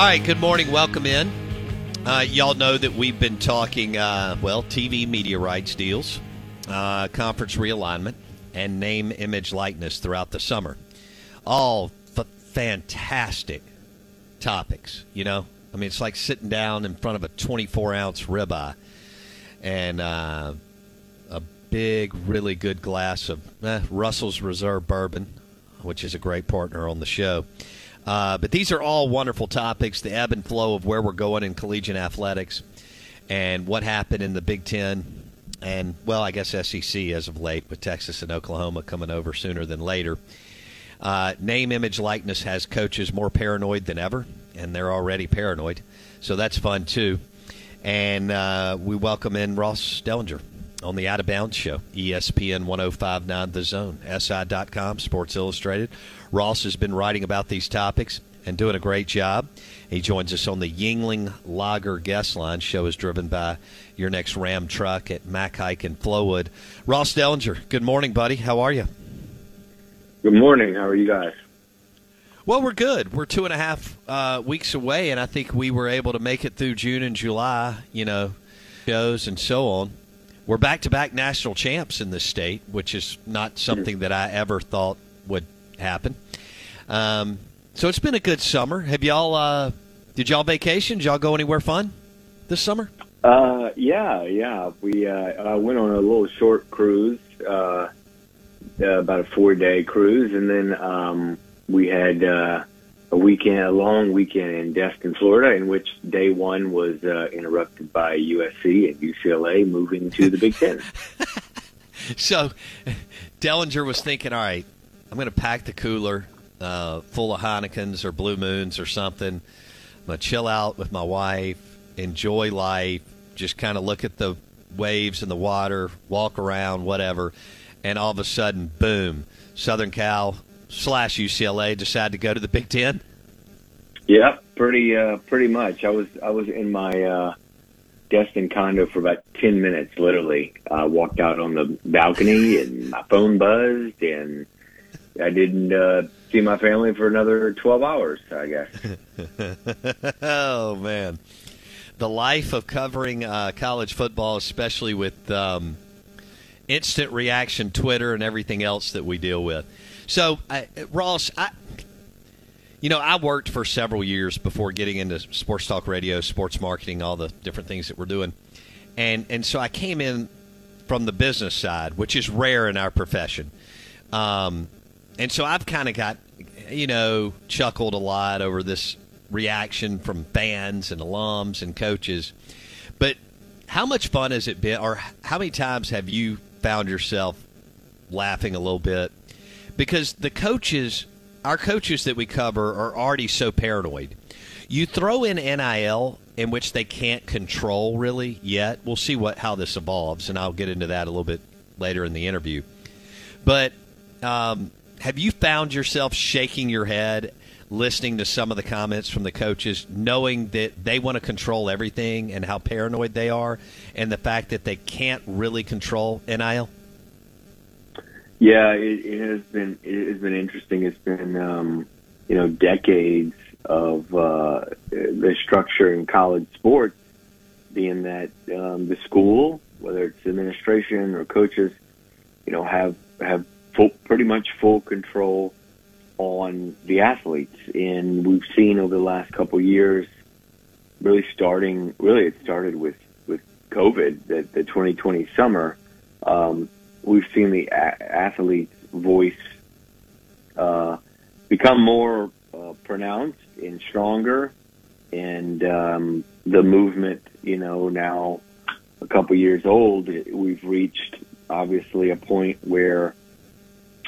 All right, good morning. Welcome in. Uh, y'all know that we've been talking, uh, well, TV media rights deals, uh, conference realignment, and name, image, likeness throughout the summer. All f- fantastic topics, you know? I mean, it's like sitting down in front of a 24 ounce ribeye and uh, a big, really good glass of eh, Russell's Reserve bourbon, which is a great partner on the show. Uh, but these are all wonderful topics the ebb and flow of where we're going in collegiate athletics and what happened in the Big Ten and, well, I guess SEC as of late with Texas and Oklahoma coming over sooner than later. Uh, name, image, likeness has coaches more paranoid than ever, and they're already paranoid. So that's fun, too. And uh, we welcome in Ross Dellenger on the Out of Bounds Show, ESPN 1059 The Zone, SI.com, Sports Illustrated. Ross has been writing about these topics and doing a great job. He joins us on the Yuengling Lager guest line. Show is driven by your next Ram truck at Mac Haik in Flowood. Ross Dellenger, good morning, buddy. How are you? Good morning. How are you guys? Well, we're good. We're two and a half uh, weeks away, and I think we were able to make it through June and July, you know, shows and so on. We're back to back national champs in this state, which is not something that I ever thought would happen. Um, so it's been a good summer. Have y'all? Uh, did y'all vacation? Did y'all go anywhere fun this summer? Uh, yeah, yeah. We uh, I went on a little short cruise, uh, uh, about a four day cruise, and then um, we had uh, a weekend, a long weekend in Destin, Florida, in which day one was uh, interrupted by USC and UCLA moving to the Big Ten. so, Dellenger was thinking, all right, I'm going to pack the cooler uh, full of Heinekens or Blue Moons or something. I'm going to chill out with my wife, enjoy life, just kind of look at the waves and the water, walk around, whatever. And all of a sudden, boom, Southern Cal slash UCLA decide to go to the Big Ten. Yeah, pretty uh, pretty much. I was I was in my uh, Destin condo for about ten minutes, literally. I uh, walked out on the balcony and my phone buzzed, and I didn't uh, see my family for another twelve hours. I guess. oh man, the life of covering uh, college football, especially with um, instant reaction Twitter and everything else that we deal with. So, uh, Ross, I, you know, I worked for several years before getting into sports talk radio, sports marketing, all the different things that we're doing, and and so I came in from the business side, which is rare in our profession. Um, and so I've kind of got, you know, chuckled a lot over this reaction from fans and alums and coaches. But how much fun has it been, or how many times have you found yourself laughing a little bit because the coaches, our coaches that we cover, are already so paranoid. You throw in NIL, in which they can't control really yet. We'll see what how this evolves, and I'll get into that a little bit later in the interview. But um, have you found yourself shaking your head listening to some of the comments from the coaches, knowing that they want to control everything and how paranoid they are, and the fact that they can't really control NIL? Yeah, it, it has been it has been interesting. It's been um, you know decades of uh, the structure in college sports being that um, the school, whether it's administration or coaches, you know have have full, pretty much full control on the athletes, and we've seen over the last couple of years, really starting really it started with with COVID, the, the 2020 summer. Um, we've seen the a- athlete's voice uh, become more uh, pronounced and stronger, and um, the movement, you know, now a couple years old, we've reached obviously a point where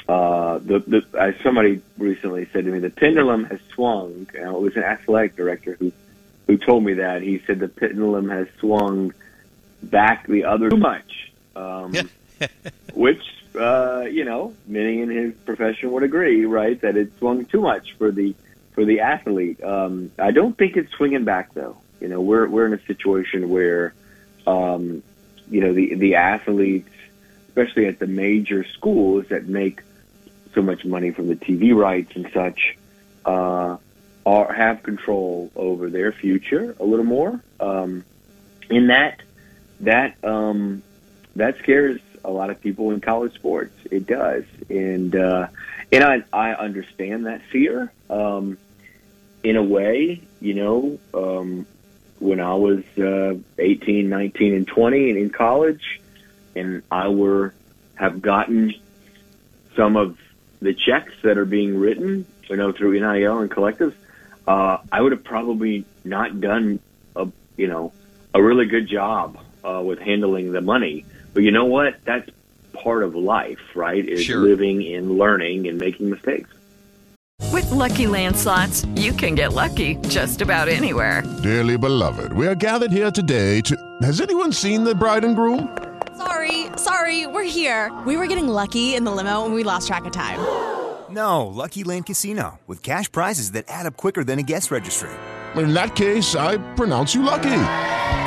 uh, the, the as somebody recently said to me, the pendulum has swung. And it was an athletic director who who told me that. He said the pendulum has swung back the other too much. Um, which uh, you know many in his profession would agree, right? That it swung too much for the for the athlete. Um, I don't think it's swinging back though. You know, we're we're in a situation where, um, you know, the the athletes, especially at the major schools that make so much money from the TV rights and such, uh, are have control over their future a little more. Um, in that that um, that scares a lot of people in college sports. It does, and uh, and I I understand that fear. Um, in a way, you know, um, when I was uh, 18, 19, and 20 and in college, and I were have gotten some of the checks that are being written, you know, through NIL and collectives, uh, I would have probably not done a you know a really good job uh, with handling the money. But you know what? That's part of life, right? Is Sure. living and learning and making mistakes. With Lucky Land slots, you can get lucky just about anywhere. Dearly beloved, we are gathered here today to. Has anyone seen the bride and groom? Sorry, sorry, we're here. We were getting lucky in the limo and we lost track of time. No, Lucky Land Casino, with cash prizes that add up quicker than a guest registry. In that case, I pronounce you lucky.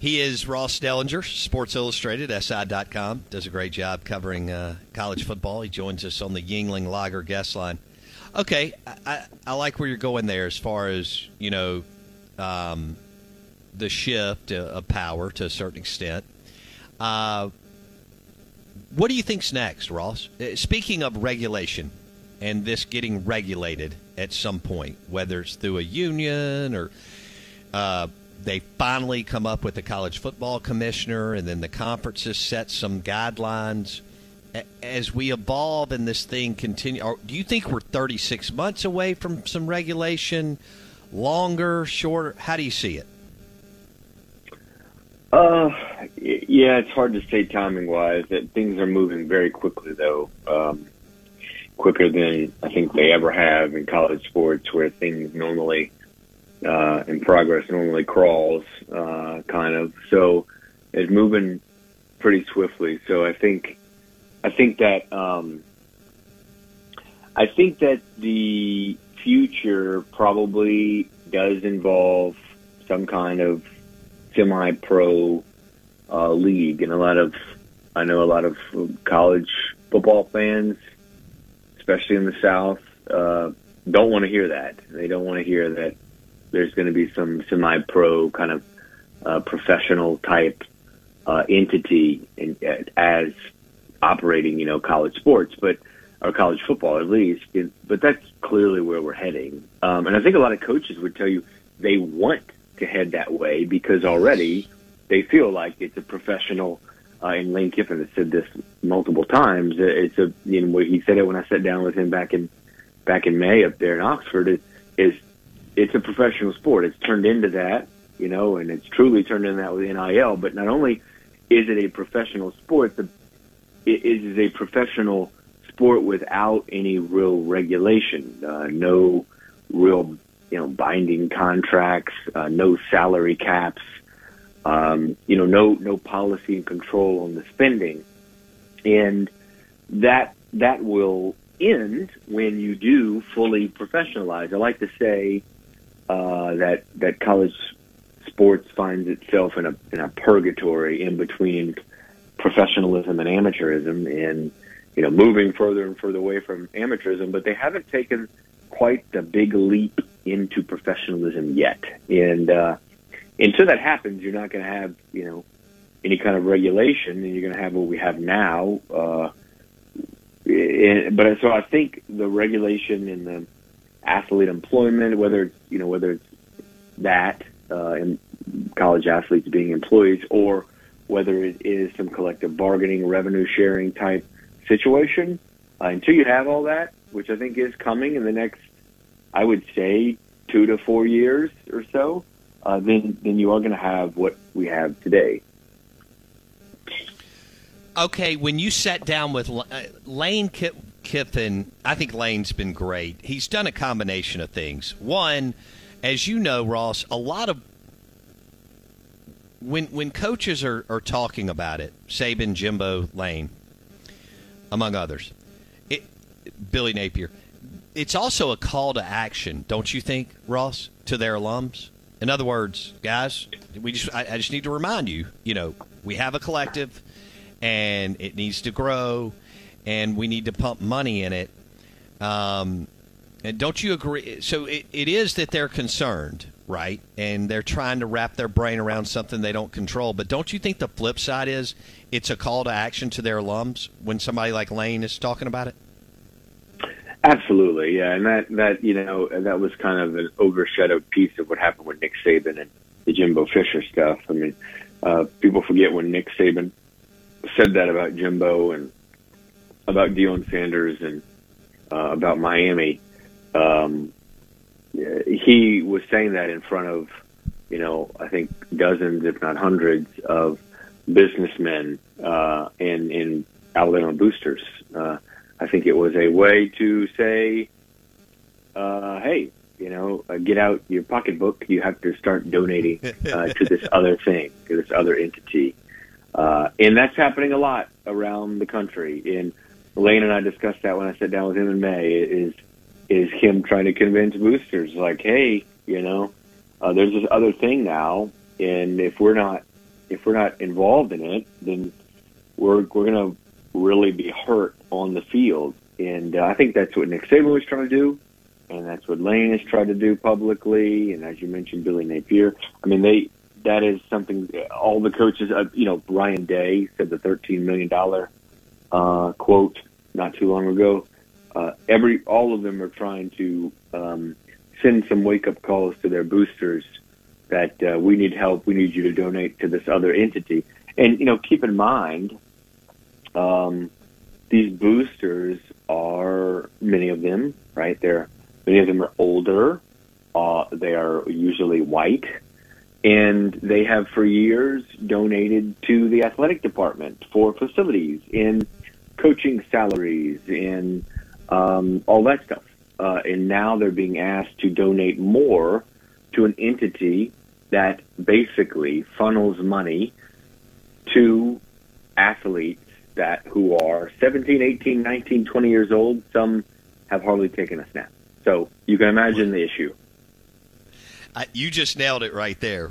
He is Ross Dellenger, Sports Illustrated, SI.com. Does a great job covering uh, college football. He joins us on the Yuengling Lager guest line. Okay, I, I, I like where you're going there as far as, you know, um, the shift uh, of power to a certain extent. Uh, what do you think's next, Ross? Uh, Speaking of regulation and this getting regulated at some point, whether it's through a union or uh, they finally come up with the college football commissioner, and then the conferences set some guidelines. As we evolve and this thing continue, do you think we're 36 months away from some regulation? Longer, shorter? How do you see it? Uh, yeah, it's hard to say timing wise. That things are moving very quickly, though. Um, quicker than I think they ever have in college sports, where things normally uh, in progress normally crawls, uh, kind of. So it's moving pretty swiftly. So I think I think that um, I think that the future probably does involve some kind of semi-pro uh, league, and a lot of I know a lot of college football fans, especially in the South, uh, don't want to hear that. They don't want to hear that there's going to be some semi-pro kind of uh, professional type uh, entity in, as operating, you know, college sports, but or college football at least. But that's clearly where we're heading. Um, and I think a lot of coaches would tell you they want to head that way because already they feel like it's a professional. Uh, and Lane Kiffin has said this multiple times. It's a you know he said it when I sat down with him back in back in May up there in Oxford. It, is it's a professional sport. It's turned into that, you know, and it's truly turned into that with NIL. But not only is it a professional sport, the it is a professional sport without any real regulation, uh, no real you know binding contracts, uh, no salary caps, um, you know, no no policy and control on the spending, and that that will end when you do fully professionalize. I like to say uh, that that college sports finds itself in a in a purgatory in between professionalism and amateurism, and you know, moving further and further away from amateurism. But they haven't taken quite the big leap into professionalism yet, and uh, until that happens, you're not going to have you know any kind of regulation, and you're going to have what we have now. Uh, and, but so I think the regulation in the athlete employment, whether it's you know whether it's that uh, and college athletes being employees, or whether it is some collective bargaining, revenue sharing type situation. Uh, until you have all that, which I think is coming in the next, I would say, two to four years or so, uh, then then you are going to have what we have today. Okay, when you sat down with uh, Lane Kiffin, I think Lane's been great. He's done a combination of things. One, as you know, Ross, a lot of when when coaches are, are talking about it, Saban, Jimbo, Lane, among others, it, Billy Napier, it's also a call to action, don't you think, Ross, to their alums? In other words, guys, we just I, I just need to remind you, you know, we have a collective, and it needs to grow, and we need to pump money in it. Um, and don't you agree? So it, it is that they're concerned right? And they're trying to wrap their brain around something they don't control. But don't you think the flip side is it's a call to action to their alums when somebody like Lane is talking about it? Absolutely, yeah, and that that you know that was kind of an overshadowed piece of what happened with Nick Saban and the Jimbo Fisher stuff. I mean, uh, people forget when Nick Saban said that about Jimbo and about Deion Sanders and uh, about Miami. Um, he was saying that in front of, you know, I think dozens, if not hundreds, of businessmen uh, in in Alabama boosters. Uh, I think it was a way to say, uh, "Hey, you know, uh, get out your pocketbook. You have to start donating uh, to this other thing, to this other entity." Uh, and that's happening a lot around the country. And Lane and I discussed that when I sat down with him in May. Is is him trying to convince boosters, like, hey, you know, uh, there's this other thing now, and if we're not if we're not involved in it, then we're we're gonna really be hurt on the field. And uh, I think that's what Nick Saban was trying to do, and that's what Lane has tried to do publicly. And as you mentioned, Billy Napier. I mean, they that is something all the coaches. Uh, you know, Ryan Day said the thirteen million dollar uh, quote not too long ago uh, every all of them are trying to um, send some wake up calls to their boosters that uh, we need help. We need you to donate to this other entity. And you know, keep in mind, um, these boosters are many of them, right? They're many of them are older. Uh, they are usually white, and they have for years donated to the athletic department for facilities in coaching salaries and um, all that stuff. Uh, and now they're being asked to donate more to an entity that basically funnels money to athletes that who are 17, 18, 19, 20 years old. Some have hardly taken a snap. So you can imagine the issue. Uh, you just nailed it right there.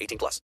18 plus.